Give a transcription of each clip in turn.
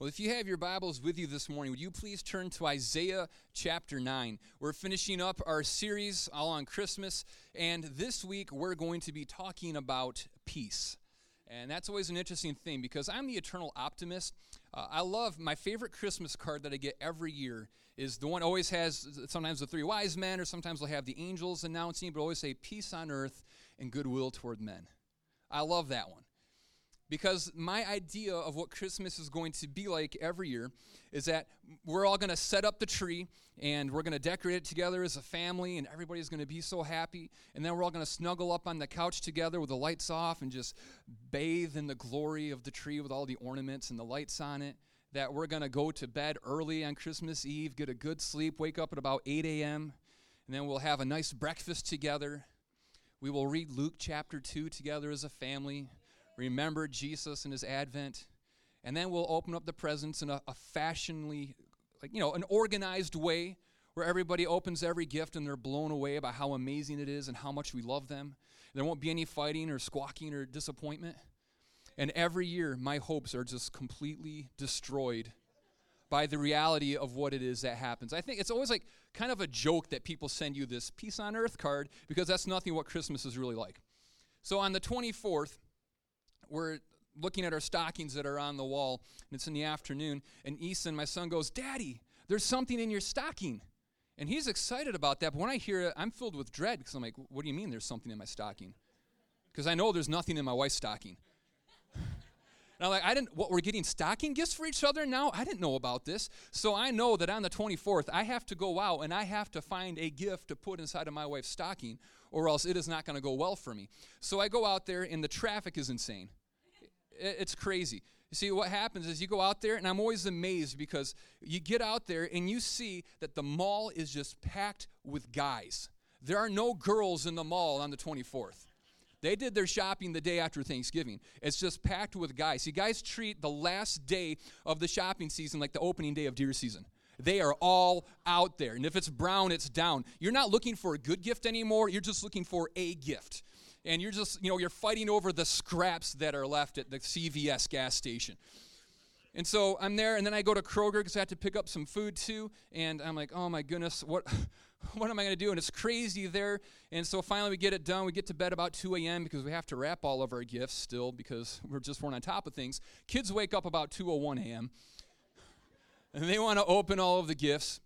Well, if you have your Bibles with you this morning, would you please turn to Isaiah chapter 9? We're finishing up our series all on Christmas, and this week we're going to be talking about peace. And that's always an interesting thing because I'm the eternal optimist. Uh, I love my favorite Christmas card that I get every year is the one always has sometimes the three wise men, or sometimes they'll have the angels announcing, but always say peace on earth and goodwill toward men. I love that one because my idea of what Christmas is going to be like every year is that we're all going to set up the tree and we're going to decorate it together as a family, and everybody's going to be so happy. And then we're all going to snuggle up on the couch together with the lights off and just bathe in the glory of the tree with all the ornaments and the lights on it. That we're going to go to bed early on Christmas Eve, get a good sleep, wake up at about 8 a.m., and then we'll have a nice breakfast together. We will read Luke chapter 2 together as a family remember Jesus and his advent, and then we'll open up the presents in a, a fashionably, like, you know, an organized way where everybody opens every gift and they're blown away by how amazing it is and how much we love them. There won't be any fighting or squawking or disappointment. And every year, my hopes are just completely destroyed by the reality of what it is that happens. I think it's always like kind of a joke that people send you this peace on earth card because that's nothing what Christmas is really like. So on the 24th, we're looking at our stockings that are on the wall, and it's in the afternoon, and Easton, my son, goes, Daddy, there's something in your stocking. And he's excited about that, but when I hear it, I'm filled with dread because I'm like, what do you mean there's something in my stocking? Because I know there's nothing in my wife's stocking. And I'm like, I didn't, what, we're getting stocking gifts for each other now? I didn't know about this. So I know that on the 24th, I have to go out and I have to find a gift to put inside of my wife's stocking, or else it is not going to go well for me. So I go out there, and the traffic is insane it's crazy. You see, what happens is you go out there, and I'm always amazed because you get out there and you see that the mall is just packed with guys. There are no girls in the mall on the 24th. They did their shopping the day after Thanksgiving. It's just packed with guys. See, guys treat the last day of the shopping season like the opening day of deer season. They are all out there. And if it's brown, it's down. You're not looking for a good gift anymore. You're just looking for a gift and you're just, you know, you're fighting over the scraps that are left at the CVS gas station. And so I'm there, and then I go to Kroger because I have to pick up some food too. And I'm like, oh my goodness, what, what am I going to do? And it's crazy there. And so finally we get it done. We get to bed about 2 a.m. because we have to wrap all of our gifts still because we're just weren't on top of things. Kids wake up about 2:01 a.m. and they want to open all of the gifts.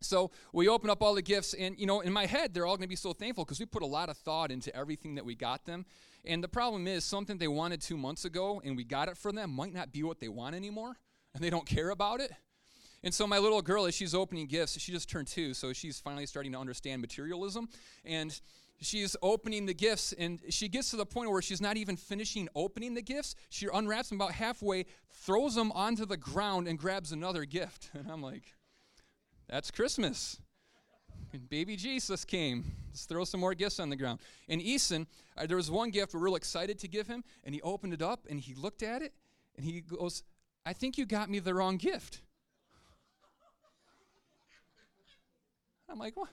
So we open up all the gifts, and you know, in my head, they're all going to be so thankful because we put a lot of thought into everything that we got them. And the problem is, something they wanted two months ago, and we got it for them, might not be what they want anymore, and they don't care about it. And so my little girl, as she's opening gifts, she just turned two, so she's finally starting to understand materialism, and she's opening the gifts, and she gets to the point where she's not even finishing opening the gifts. She unwraps them about halfway, throws them onto the ground, and grabs another gift. And I'm like, that's Christmas. And baby Jesus came. Let's throw some more gifts on the ground. And Eason, uh, there was one gift we're real excited to give him, and he opened it up and he looked at it and he goes, I think you got me the wrong gift. I'm like, what?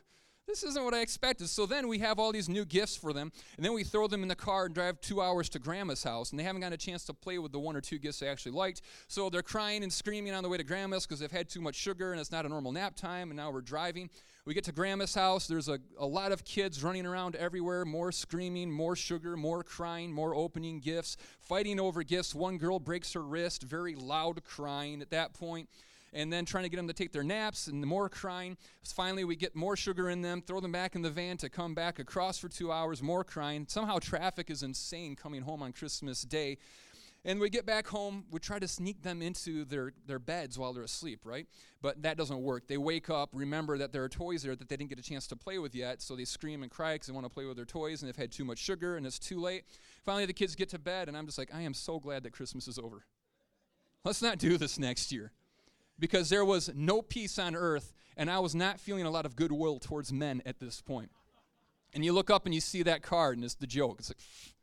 This isn't what I expected. So then we have all these new gifts for them, and then we throw them in the car and drive two hours to grandma's house, and they haven't gotten a chance to play with the one or two gifts they actually liked. So they're crying and screaming on the way to grandma's because they've had too much sugar and it's not a normal nap time, and now we're driving. We get to grandma's house, there's a, a lot of kids running around everywhere, more screaming, more sugar, more crying, more opening gifts, fighting over gifts. One girl breaks her wrist, very loud crying at that point and then trying to get them to take their naps and more crying. Finally, we get more sugar in them, throw them back in the van to come back across for two hours, more crying. Somehow traffic is insane coming home on Christmas Day. And we get back home, we try to sneak them into their, their beds while they're asleep, right? But that doesn't work. They wake up, remember that there are toys there that they didn't get a chance to play with yet, so they scream and cry because they want to play with their toys and they've had too much sugar and it's too late. Finally, the kids get to bed, and I'm just like, I am so glad that Christmas is over. Let's not do this next year because there was no peace on earth, and I was not feeling a lot of goodwill towards men at this point. And you look up and you see that card, and it's the joke. It's like,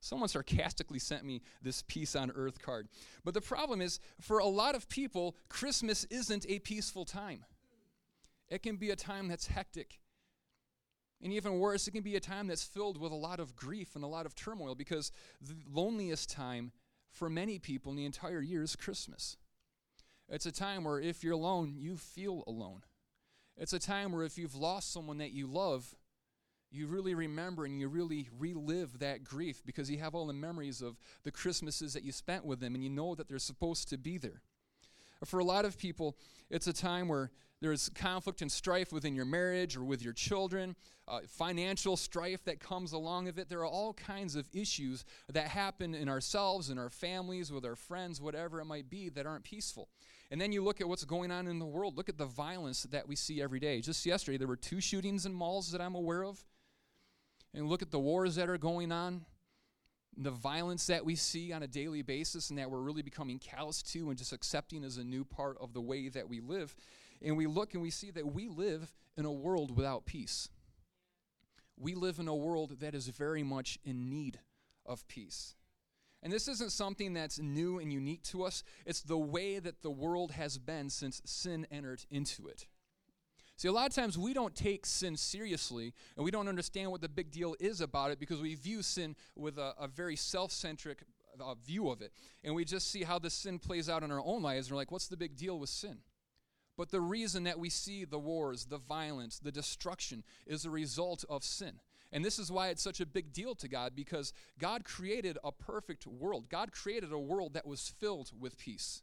someone sarcastically sent me this peace on earth card. But the problem is, for a lot of people, Christmas isn't a peaceful time. It can be a time that's hectic. And even worse, it can be a time that's filled with a lot of grief and a lot of turmoil because the loneliest time for many people in the entire year is Christmas. It's a time where if you're alone, you feel alone. It's a time where if you've lost someone that you love, you really remember and you really relive that grief because you have all the memories of the Christmases that you spent with them and you know that they're supposed to be there. For a lot of people, it's a time where there's conflict and strife within your marriage or with your children, uh, financial strife that comes along of it. There are all kinds of issues that happen in ourselves, in our families, with our friends, whatever it might be, that aren't peaceful. And then you look at what's going on in the world. Look at the violence that we see every day. Just yesterday, there were two shootings in malls that I'm aware of. And look at the wars that are going on the violence that we see on a daily basis and that we're really becoming callous to and just accepting as a new part of the way that we live. And we look and we see that we live in a world without peace. We live in a world that is very much in need of peace. And this isn't something that's new and unique to us, it's the way that the world has been since sin entered into it. See, a lot of times we don't take sin seriously and we don't understand what the big deal is about it because we view sin with a, a very self centric uh, view of it. And we just see how the sin plays out in our own lives and we're like, what's the big deal with sin? But the reason that we see the wars, the violence, the destruction is a result of sin. And this is why it's such a big deal to God because God created a perfect world. God created a world that was filled with peace.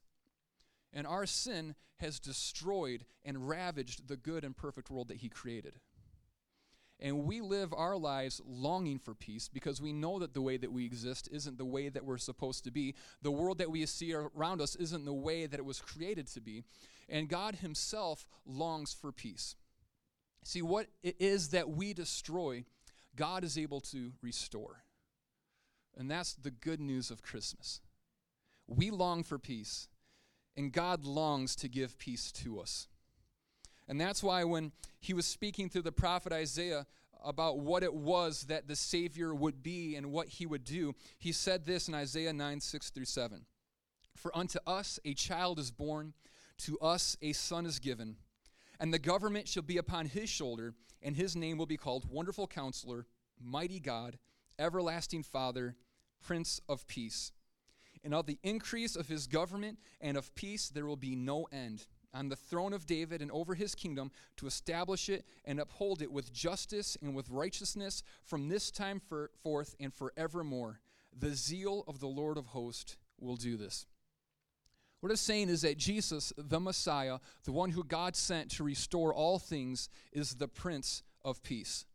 And our sin has destroyed and ravaged the good and perfect world that He created. And we live our lives longing for peace because we know that the way that we exist isn't the way that we're supposed to be. The world that we see around us isn't the way that it was created to be. And God Himself longs for peace. See, what it is that we destroy, God is able to restore. And that's the good news of Christmas. We long for peace, and God longs to give peace to us. And that's why when he was speaking through the prophet Isaiah about what it was that the Savior would be and what he would do, he said this in Isaiah 9 6 through 7. For unto us a child is born, to us a son is given, and the government shall be upon his shoulder, and his name will be called Wonderful Counselor, Mighty God, Everlasting Father, Prince of Peace and of the increase of his government and of peace there will be no end on the throne of David and over his kingdom to establish it and uphold it with justice and with righteousness from this time for, forth and forevermore. The zeal of the Lord of hosts will do this. What it's saying is that Jesus, the Messiah, the one who God sent to restore all things, is the Prince of Peace.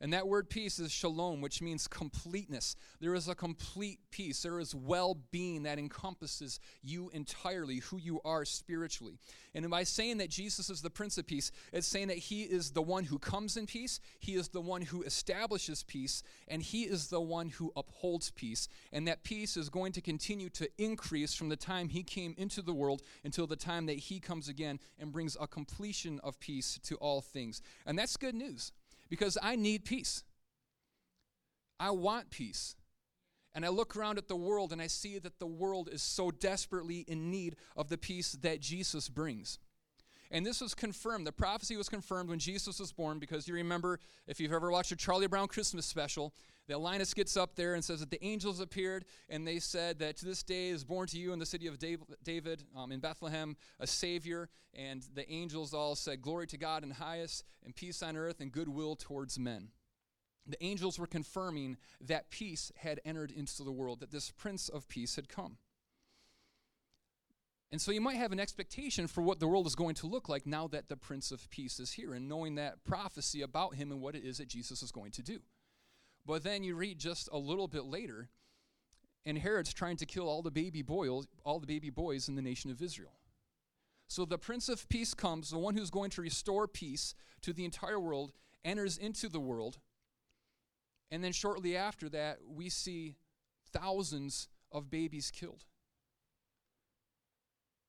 And that word peace is shalom, which means completeness. There is a complete peace. There is well being that encompasses you entirely, who you are spiritually. And by saying that Jesus is the Prince of Peace, it's saying that He is the one who comes in peace, He is the one who establishes peace, and He is the one who upholds peace. And that peace is going to continue to increase from the time He came into the world until the time that He comes again and brings a completion of peace to all things. And that's good news because I need peace. I want peace. And I look around at the world and I see that the world is so desperately in need of the peace that Jesus brings. And this was confirmed. The prophecy was confirmed when Jesus was born because you remember, if you've ever watched a Charlie Brown Christmas special, Linus gets up there and says that the angels appeared and they said that to this day is born to you in the city of David um, in Bethlehem a Savior. And the angels all said, Glory to God in highest, and peace on earth, and goodwill towards men. The angels were confirming that peace had entered into the world, that this Prince of Peace had come. And so you might have an expectation for what the world is going to look like now that the Prince of Peace is here and knowing that prophecy about him and what it is that Jesus is going to do. But then you read just a little bit later, and Herod's trying to kill all the baby boys, all the baby boys in the nation of Israel. So the Prince of Peace comes, the one who's going to restore peace to the entire world, enters into the world. And then shortly after that, we see thousands of babies killed.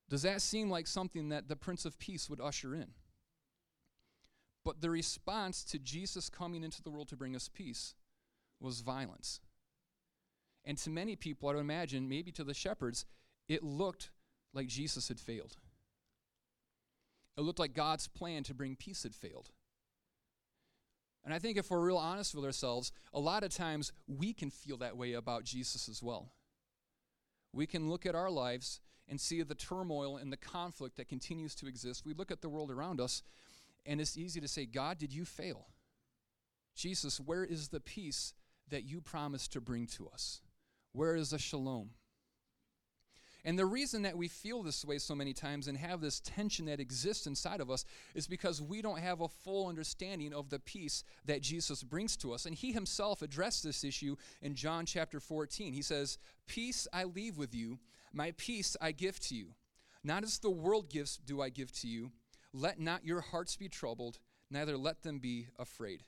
Does that seem like something that the Prince of Peace would usher in? But the response to Jesus coming into the world to bring us peace was violence. And to many people, I would imagine, maybe to the shepherds, it looked like Jesus had failed. It looked like God's plan to bring peace had failed. And I think if we're real honest with ourselves, a lot of times we can feel that way about Jesus as well. We can look at our lives and see the turmoil and the conflict that continues to exist, we look at the world around us and it's easy to say, God, did you fail? Jesus, where is the peace that you promised to bring to us? Where is the shalom? And the reason that we feel this way so many times and have this tension that exists inside of us is because we don't have a full understanding of the peace that Jesus brings to us. And he himself addressed this issue in John chapter 14. He says, Peace I leave with you, my peace I give to you. Not as the world gives, do I give to you. Let not your hearts be troubled, neither let them be afraid.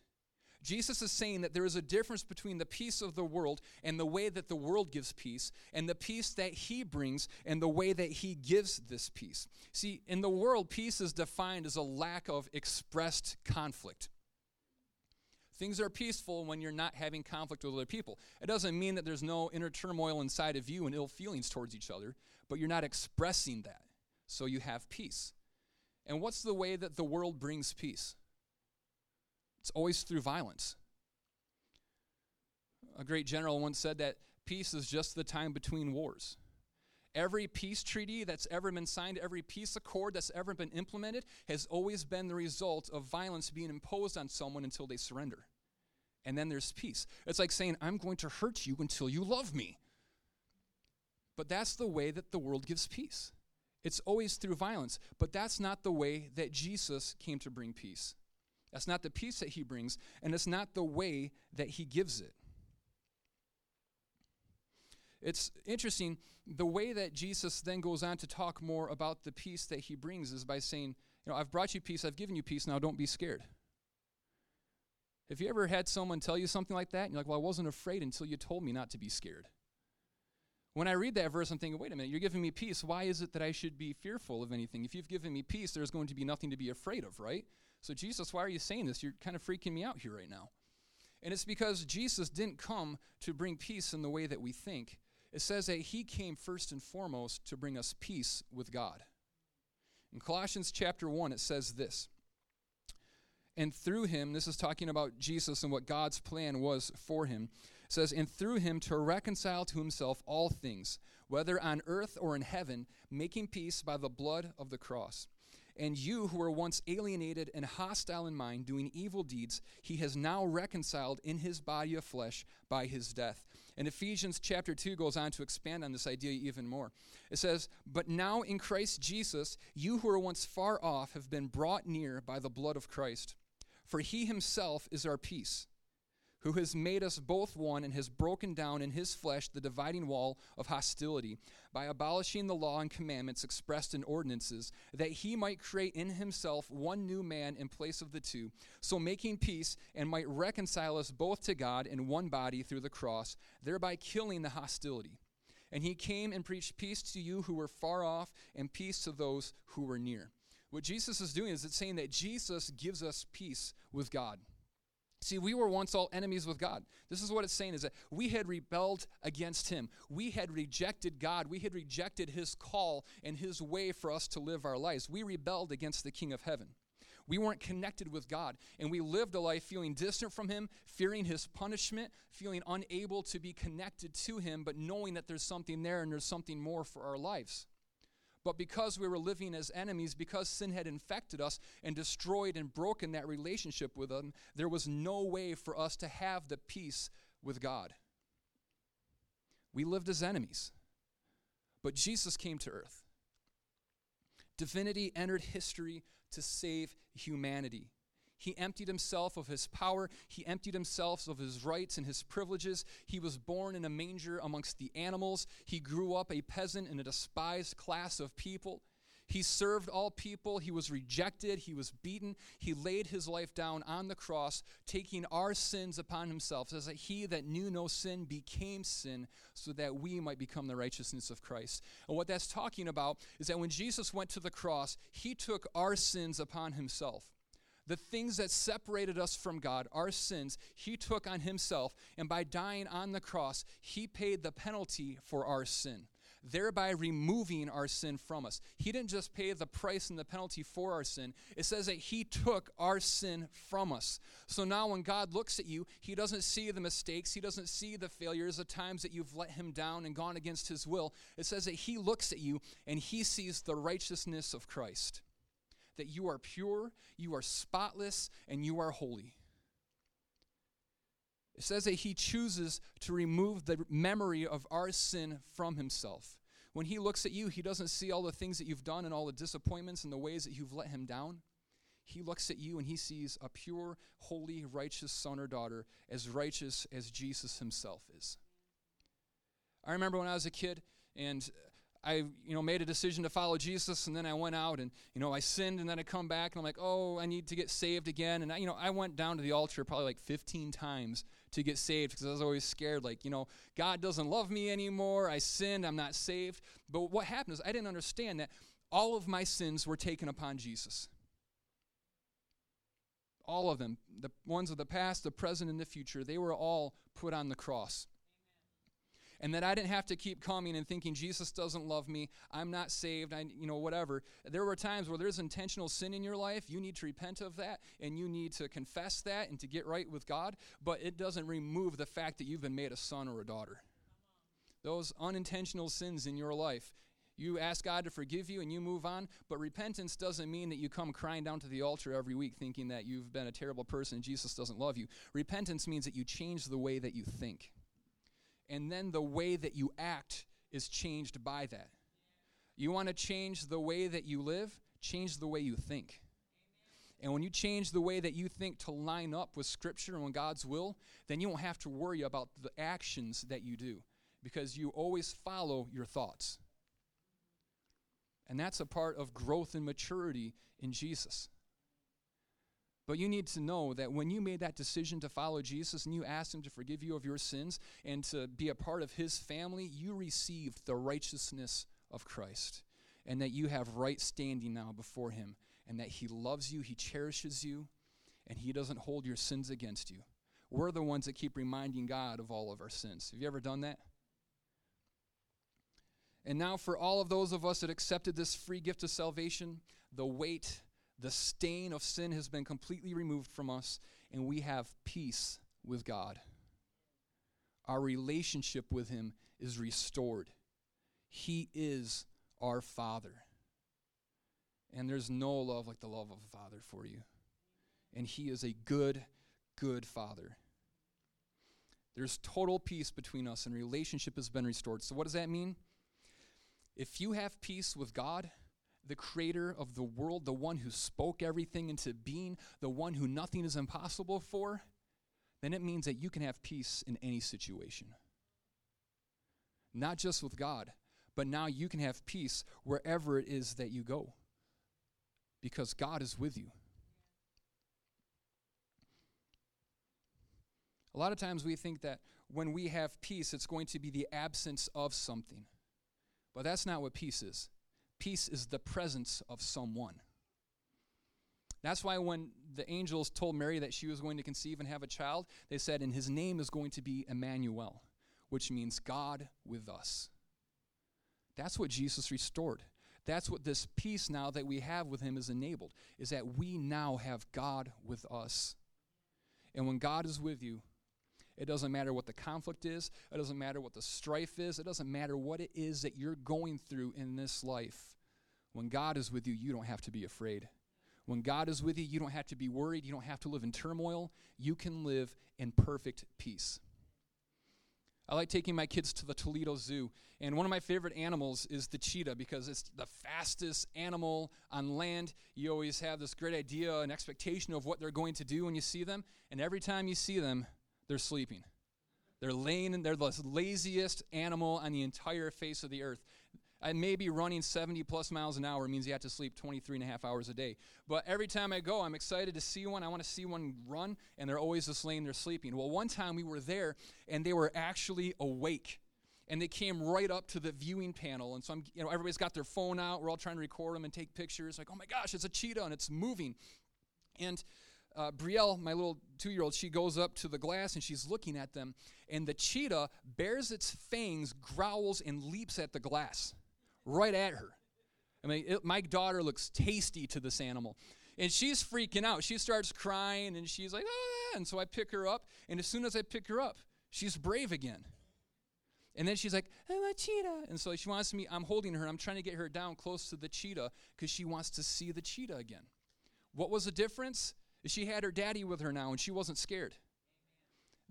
Jesus is saying that there is a difference between the peace of the world and the way that the world gives peace, and the peace that he brings and the way that he gives this peace. See, in the world, peace is defined as a lack of expressed conflict. Things are peaceful when you're not having conflict with other people. It doesn't mean that there's no inner turmoil inside of you and ill feelings towards each other, but you're not expressing that. So you have peace. And what's the way that the world brings peace? It's always through violence. A great general once said that peace is just the time between wars. Every peace treaty that's ever been signed, every peace accord that's ever been implemented, has always been the result of violence being imposed on someone until they surrender. And then there's peace. It's like saying, I'm going to hurt you until you love me. But that's the way that the world gives peace. It's always through violence. But that's not the way that Jesus came to bring peace. That's not the peace that he brings, and it's not the way that he gives it. It's interesting, the way that Jesus then goes on to talk more about the peace that he brings is by saying, You know, I've brought you peace, I've given you peace, now don't be scared. Have you ever had someone tell you something like that? And you're like, Well, I wasn't afraid until you told me not to be scared. When I read that verse, I'm thinking, wait a minute, you're giving me peace. Why is it that I should be fearful of anything? If you've given me peace, there's going to be nothing to be afraid of, right? So, Jesus, why are you saying this? You're kind of freaking me out here right now. And it's because Jesus didn't come to bring peace in the way that we think. It says that he came first and foremost to bring us peace with God. In Colossians chapter 1, it says this. And through him, this is talking about Jesus and what God's plan was for him. It says, And through him to reconcile to himself all things, whether on earth or in heaven, making peace by the blood of the cross and you who were once alienated and hostile in mind, doing evil deeds, he has now reconciled in his body of flesh by his death. And Ephesians chapter 2 goes on to expand on this idea even more. It says, But now in Christ Jesus, you who were once far off have been brought near by the blood of Christ. For he himself is our peace who has made us both one and has broken down in his flesh the dividing wall of hostility by abolishing the law and commandments expressed in ordinances, that he might create in himself one new man in place of the two, so making peace and might reconcile us both to God in one body through the cross, thereby killing the hostility. And he came and preached peace to you who were far off and peace to those who were near. What Jesus is doing is it's saying that Jesus gives us peace with God. See, we were once all enemies with God. This is what it's saying is that we had rebelled against him. We had rejected God. We had rejected his call and his way for us to live our lives. We rebelled against the King of heaven. We weren't connected with God, and we lived a life feeling distant from him, fearing his punishment, feeling unable to be connected to him, but knowing that there's something there and there's something more for our lives. But because we were living as enemies, because sin had infected us and destroyed and broken that relationship with Him, there was no way for us to have the peace with God. We lived as enemies. But Jesus came to earth. Divinity entered history to save humanity. He emptied himself of his power. He emptied himself of his rights and his privileges. He was born in a manger amongst the animals. He grew up a peasant in a despised class of people. He served all people. He was rejected. He was beaten. He laid his life down on the cross, taking our sins upon himself, so that he that knew no sin became sin, so that we might become the righteousness of Christ. And what that's talking about is that when Jesus went to the cross, he took our sins upon himself the things that separated us from God, our sins, he took on himself. And by dying on the cross, he paid the penalty for our sin. thereby removing our sin from us. He didn't just pay the price and the penalty for our sin, it says that He took our sin from us. So now when God looks at you, He doesn't see the mistakes, He doesn't see the failures, the times that you've let Him down and gone against His will. It says that He looks at you and He sees the righteousness of Christ. That you are pure, you are spotless, and you are holy. It says that he chooses to remove the memory of our sin from himself. When he looks at you, he doesn't see all the things that you've done and all the disappointments and the ways that you've let him down. He looks at you and he sees a pure, holy, righteous son or daughter, as righteous as Jesus himself is. I remember when I was a kid and I, you know, made a decision to follow Jesus, and then I went out and, you know, I sinned, and then I come back, and I'm like, oh, I need to get saved again. And I, you know, I went down to the altar probably like 15 times to get saved because I was always scared, like, you know, God doesn't love me anymore. I sinned. I'm not saved. But what happened is I didn't understand that all of my sins were taken upon Jesus. All of them, the ones of the past, the present, and the future, they were all put on the cross and that I didn't have to keep coming and thinking Jesus doesn't love me, I'm not saved, I you know whatever. There were times where there's intentional sin in your life, you need to repent of that and you need to confess that and to get right with God, but it doesn't remove the fact that you've been made a son or a daughter. Those unintentional sins in your life, you ask God to forgive you and you move on, but repentance doesn't mean that you come crying down to the altar every week thinking that you've been a terrible person and Jesus doesn't love you. Repentance means that you change the way that you think and then the way that you act is changed by that. You want to change the way that you live, change the way you think. And when you change the way that you think to line up with Scripture and God's will, then you won't have to worry about the actions that you do because you always follow your thoughts. And that's a part of growth and maturity in Jesus. But you need to know that when you made that decision to follow Jesus and you asked Him to forgive you of your sins and to be a part of His family, you received the righteousness of Christ. And that you have right standing now before Him. And that He loves you, He cherishes you, and He doesn't hold your sins against you. We're the ones that keep reminding God of all of our sins. Have you ever done that? And now, for all of those of us that accepted this free gift of salvation, the weight the stain of sin has been completely removed from us, and we have peace with God. Our relationship with Him is restored. He is our Father. And there's no love like the love of a Father for you. And He is a good, good Father. There's total peace between us, and relationship has been restored. So, what does that mean? If you have peace with God, the creator of the world, the one who spoke everything into being, the one who nothing is impossible for, then it means that you can have peace in any situation. Not just with God, but now you can have peace wherever it is that you go because God is with you. A lot of times we think that when we have peace, it's going to be the absence of something. But that's not what peace is. Peace is the presence of someone. That's why when the angels told Mary that she was going to conceive and have a child, they said, and his name is going to be Emmanuel, which means God with us. That's what Jesus restored. That's what this peace now that we have with him is enabled, is that we now have God with us. And when God is with you, it doesn't matter what the conflict is. It doesn't matter what the strife is. It doesn't matter what it is that you're going through in this life. When God is with you, you don't have to be afraid. When God is with you, you don't have to be worried. You don't have to live in turmoil. You can live in perfect peace. I like taking my kids to the Toledo Zoo, and one of my favorite animals is the cheetah because it's the fastest animal on land. You always have this great idea and expectation of what they're going to do when you see them, and every time you see them, they're sleeping. They're laying, they're the laziest animal on the entire face of the earth. And maybe running 70 plus miles an hour means you have to sleep 23 and a half hours a day. But every time I go, I'm excited to see one. I want to see one run, and they're always just laying there sleeping. Well, one time we were there, and they were actually awake. And they came right up to the viewing panel. And so I'm, you know, everybody's got their phone out. We're all trying to record them and take pictures. Like, oh my gosh, it's a cheetah and it's moving. And uh, Brielle, my little two year old, she goes up to the glass and she's looking at them, and the cheetah bares its fangs, growls, and leaps at the glass right at her. I mean, it, my daughter looks tasty to this animal. And she's freaking out. She starts crying and she's like, ah. And so I pick her up. And as soon as I pick her up, she's brave again. And then she's like, I'm a cheetah. And so she wants me, I'm holding her. I'm trying to get her down close to the cheetah because she wants to see the cheetah again. What was the difference? She had her daddy with her now and she wasn't scared.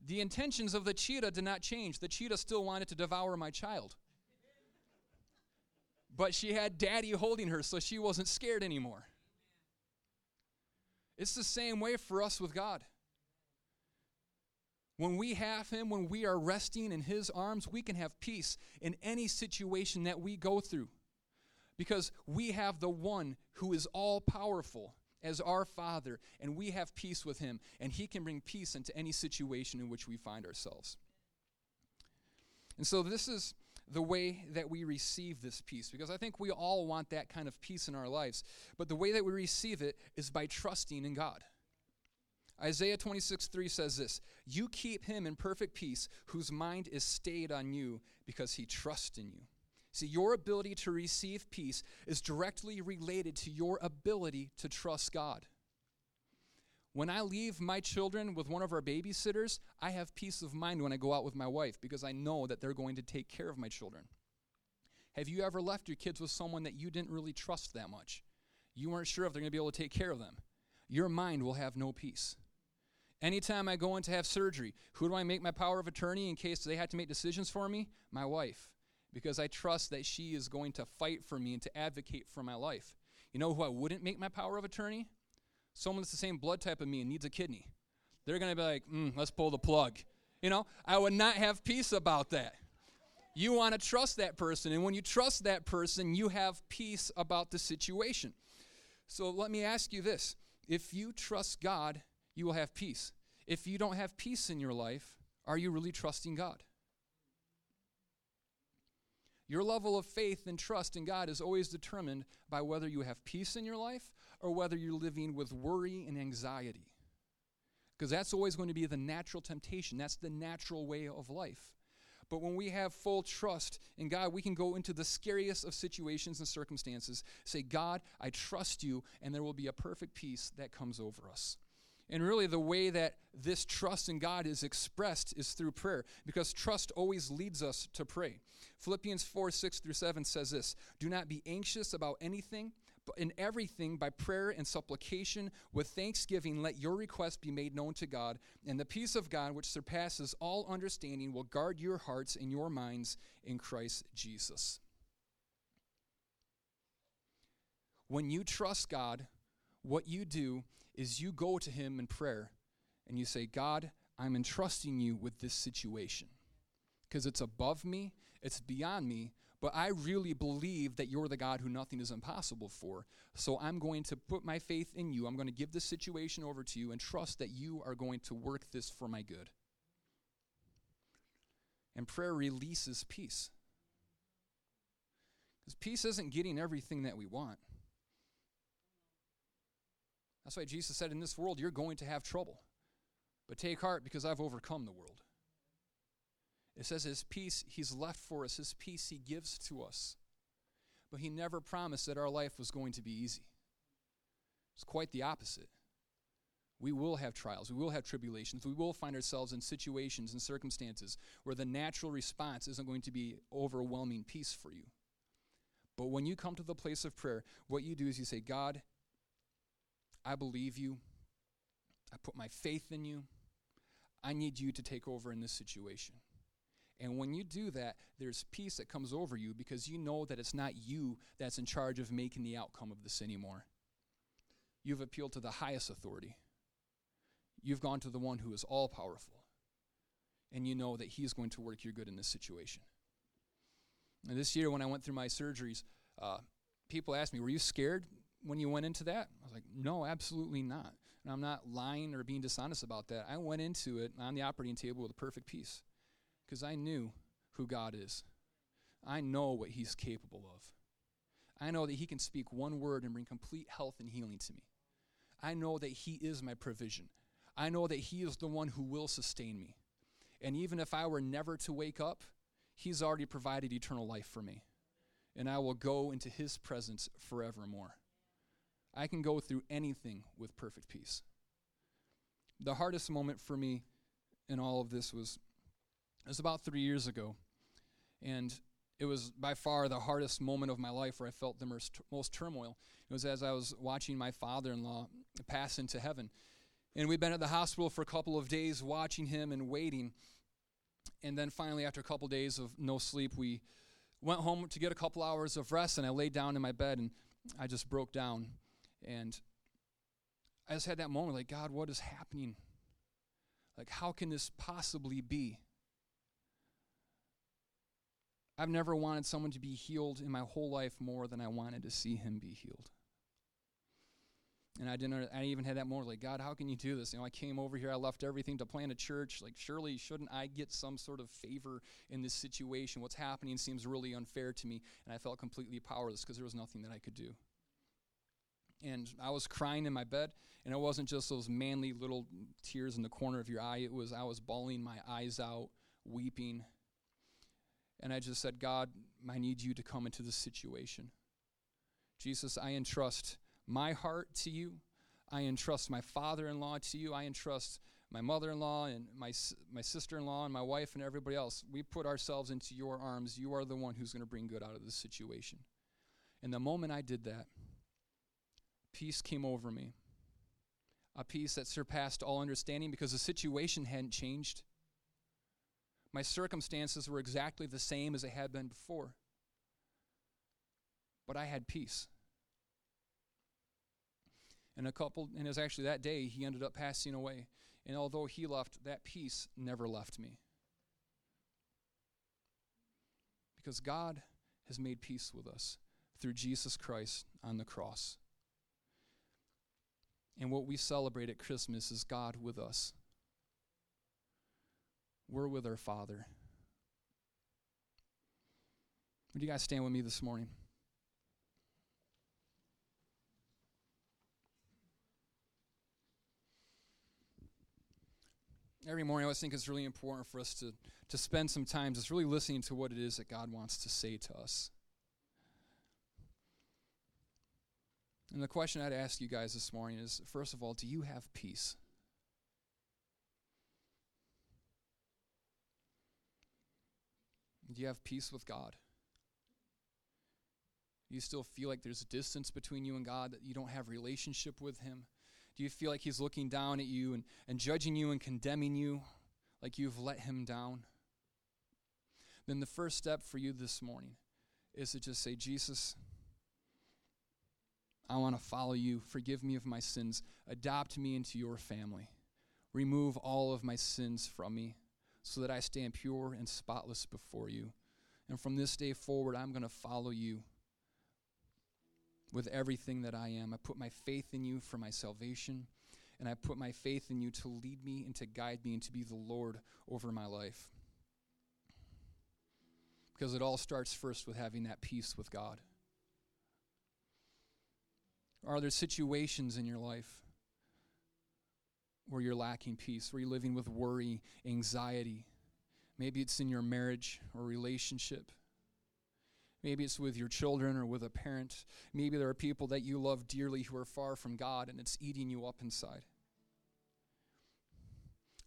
The intentions of the cheetah did not change. The cheetah still wanted to devour my child. But she had daddy holding her, so she wasn't scared anymore. It's the same way for us with God. When we have Him, when we are resting in His arms, we can have peace in any situation that we go through. Because we have the one who is all powerful as our Father, and we have peace with Him, and He can bring peace into any situation in which we find ourselves. And so, this is the way that we receive this peace because I think we all want that kind of peace in our lives. But the way that we receive it is by trusting in God. Isaiah 26, 3 says this You keep him in perfect peace, whose mind is stayed on you because he trusts in you. See, your ability to receive peace is directly related to your ability to trust God. When I leave my children with one of our babysitters, I have peace of mind when I go out with my wife because I know that they're going to take care of my children. Have you ever left your kids with someone that you didn't really trust that much? You weren't sure if they're going to be able to take care of them. Your mind will have no peace. Anytime I go in to have surgery, who do I make my power of attorney in case they have to make decisions for me? My wife, because I trust that she is going to fight for me and to advocate for my life. You know who I wouldn't make my power of attorney? someone that's the same blood type of me and needs a kidney. They're going to be like, mm, let's pull the plug. You know, I would not have peace about that. You want to trust that person. And when you trust that person, you have peace about the situation. So let me ask you this if you trust God, you will have peace. If you don't have peace in your life, are you really trusting God? Your level of faith and trust in God is always determined by whether you have peace in your life or whether you're living with worry and anxiety. Because that's always going to be the natural temptation. That's the natural way of life. But when we have full trust in God, we can go into the scariest of situations and circumstances, say, God, I trust you, and there will be a perfect peace that comes over us. And really, the way that this trust in God is expressed is through prayer, because trust always leads us to pray. Philippians 4 6 through 7 says this Do not be anxious about anything, but in everything, by prayer and supplication, with thanksgiving, let your request be made known to God, and the peace of God, which surpasses all understanding, will guard your hearts and your minds in Christ Jesus. When you trust God, what you do is you go to Him in prayer and you say, God, I'm entrusting you with this situation because it's above me, it's beyond me, but I really believe that you're the God who nothing is impossible for. So I'm going to put my faith in you. I'm going to give this situation over to you and trust that you are going to work this for my good. And prayer releases peace. Because peace isn't getting everything that we want. That's why Jesus said, In this world, you're going to have trouble. But take heart because I've overcome the world. It says his peace he's left for us, his peace he gives to us. But he never promised that our life was going to be easy. It's quite the opposite. We will have trials, we will have tribulations, we will find ourselves in situations and circumstances where the natural response isn't going to be overwhelming peace for you. But when you come to the place of prayer, what you do is you say, God, I believe you. I put my faith in you. I need you to take over in this situation. And when you do that, there's peace that comes over you because you know that it's not you that's in charge of making the outcome of this anymore. You've appealed to the highest authority. You've gone to the one who is all powerful. And you know that he's going to work your good in this situation. And this year, when I went through my surgeries, uh, people asked me, Were you scared when you went into that? I was like, No, absolutely not. And I'm not lying or being dishonest about that. I went into it on the operating table with a perfect peace because I knew who God is. I know what He's capable of. I know that He can speak one word and bring complete health and healing to me. I know that He is my provision. I know that He is the one who will sustain me. And even if I were never to wake up, He's already provided eternal life for me. And I will go into His presence forevermore. I can go through anything with perfect peace. The hardest moment for me in all of this was it was about three years ago. And it was by far the hardest moment of my life where I felt the most, most turmoil. It was as I was watching my father in law pass into heaven. And we'd been at the hospital for a couple of days watching him and waiting. And then finally, after a couple of days of no sleep, we went home to get a couple hours of rest. And I laid down in my bed and I just broke down. And I just had that moment like, God, what is happening? Like, how can this possibly be? I've never wanted someone to be healed in my whole life more than I wanted to see him be healed. And I didn't. I even had that moment like, God, how can you do this? You know, I came over here. I left everything to plant a church. Like, surely shouldn't I get some sort of favor in this situation? What's happening seems really unfair to me, and I felt completely powerless because there was nothing that I could do. And I was crying in my bed, and it wasn't just those manly little tears in the corner of your eye. It was I was bawling my eyes out, weeping. And I just said, God, I need you to come into this situation. Jesus, I entrust my heart to you. I entrust my father in law to you. I entrust my mother in law and my, my sister in law and my wife and everybody else. We put ourselves into your arms. You are the one who's going to bring good out of this situation. And the moment I did that, peace came over me. A peace that surpassed all understanding because the situation hadn't changed. My circumstances were exactly the same as they had been before. But I had peace. And a couple, and it was actually that day he ended up passing away. And although he left, that peace never left me. Because God has made peace with us through Jesus Christ on the cross. And what we celebrate at Christmas is God with us. We're with our Father. Would you guys stand with me this morning? every morning, I always think it's really important for us to, to spend some time just really listening to what it is that God wants to say to us. And the question I'd ask you guys this morning is first of all, do you have peace? Do you have peace with God? Do you still feel like there's a distance between you and God, that you don't have relationship with Him? Do you feel like he's looking down at you and, and judging you and condemning you like you've let him down? Then the first step for you this morning is to just say, Jesus, I want to follow you. Forgive me of my sins. Adopt me into your family. Remove all of my sins from me so that I stand pure and spotless before you. And from this day forward, I'm going to follow you with everything that I am. I put my faith in you for my salvation, and I put my faith in you to lead me and to guide me and to be the Lord over my life. Because it all starts first with having that peace with God. Are there situations in your life where you're lacking peace, where you're living with worry, anxiety? Maybe it's in your marriage or relationship. Maybe it's with your children or with a parent. Maybe there are people that you love dearly who are far from God and it's eating you up inside.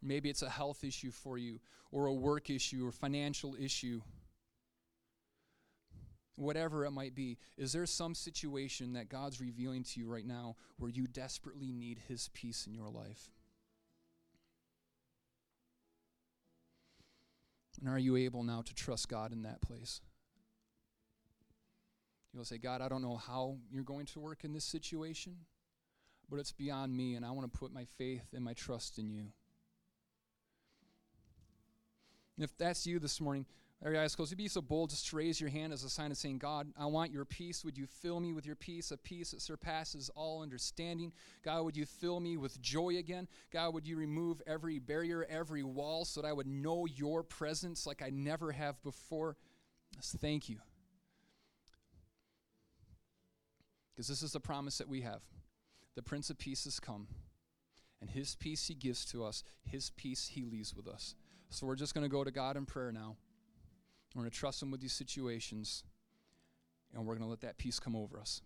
Maybe it's a health issue for you, or a work issue, or financial issue. Whatever it might be, is there some situation that God's revealing to you right now where you desperately need His peace in your life? And are you able now to trust God in that place? You'll say, God, I don't know how you're going to work in this situation, but it's beyond me, and I want to put my faith and my trust in you. And if that's you this morning, your eyes closed, you'd be so bold just to raise your hand as a sign of saying, God, I want your peace. Would you fill me with your peace, a peace that surpasses all understanding? God, would you fill me with joy again? God, would you remove every barrier, every wall, so that I would know your presence like I never have before? Just thank you. Because this is the promise that we have the Prince of Peace has come. And his peace he gives to us, his peace he leaves with us. So we're just going to go to God in prayer now. We're going to trust him with these situations, and we're going to let that peace come over us.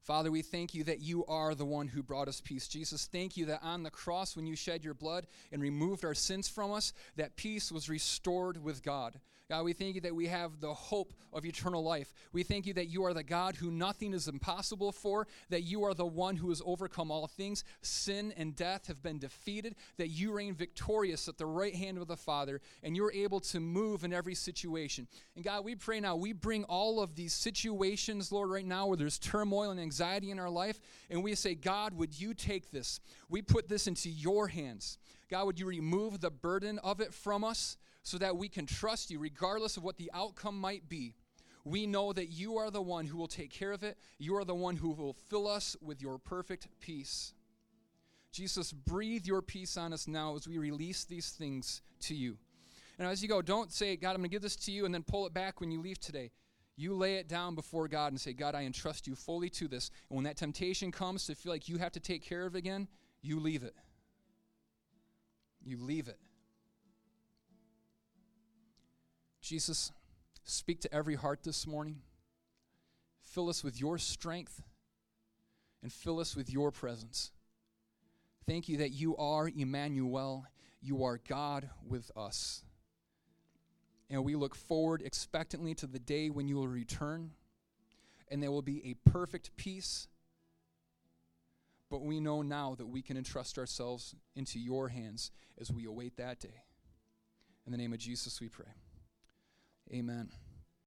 Father, we thank you that you are the one who brought us peace. Jesus, thank you that on the cross, when you shed your blood and removed our sins from us, that peace was restored with God. God, we thank you that we have the hope of eternal life. We thank you that you are the God who nothing is impossible for, that you are the one who has overcome all things. Sin and death have been defeated, that you reign victorious at the right hand of the Father, and you're able to move in every situation. And God, we pray now, we bring all of these situations, Lord, right now where there's turmoil and anxiety in our life, and we say, God, would you take this? We put this into your hands. God, would you remove the burden of it from us? So that we can trust you regardless of what the outcome might be. We know that you are the one who will take care of it. You are the one who will fill us with your perfect peace. Jesus, breathe your peace on us now as we release these things to you. And as you go, don't say, God, I'm going to give this to you, and then pull it back when you leave today. You lay it down before God and say, God, I entrust you fully to this. And when that temptation comes to feel like you have to take care of it again, you leave it. You leave it. Jesus, speak to every heart this morning. Fill us with your strength and fill us with your presence. Thank you that you are Emmanuel. You are God with us. And we look forward expectantly to the day when you will return and there will be a perfect peace. But we know now that we can entrust ourselves into your hands as we await that day. In the name of Jesus, we pray. Amen.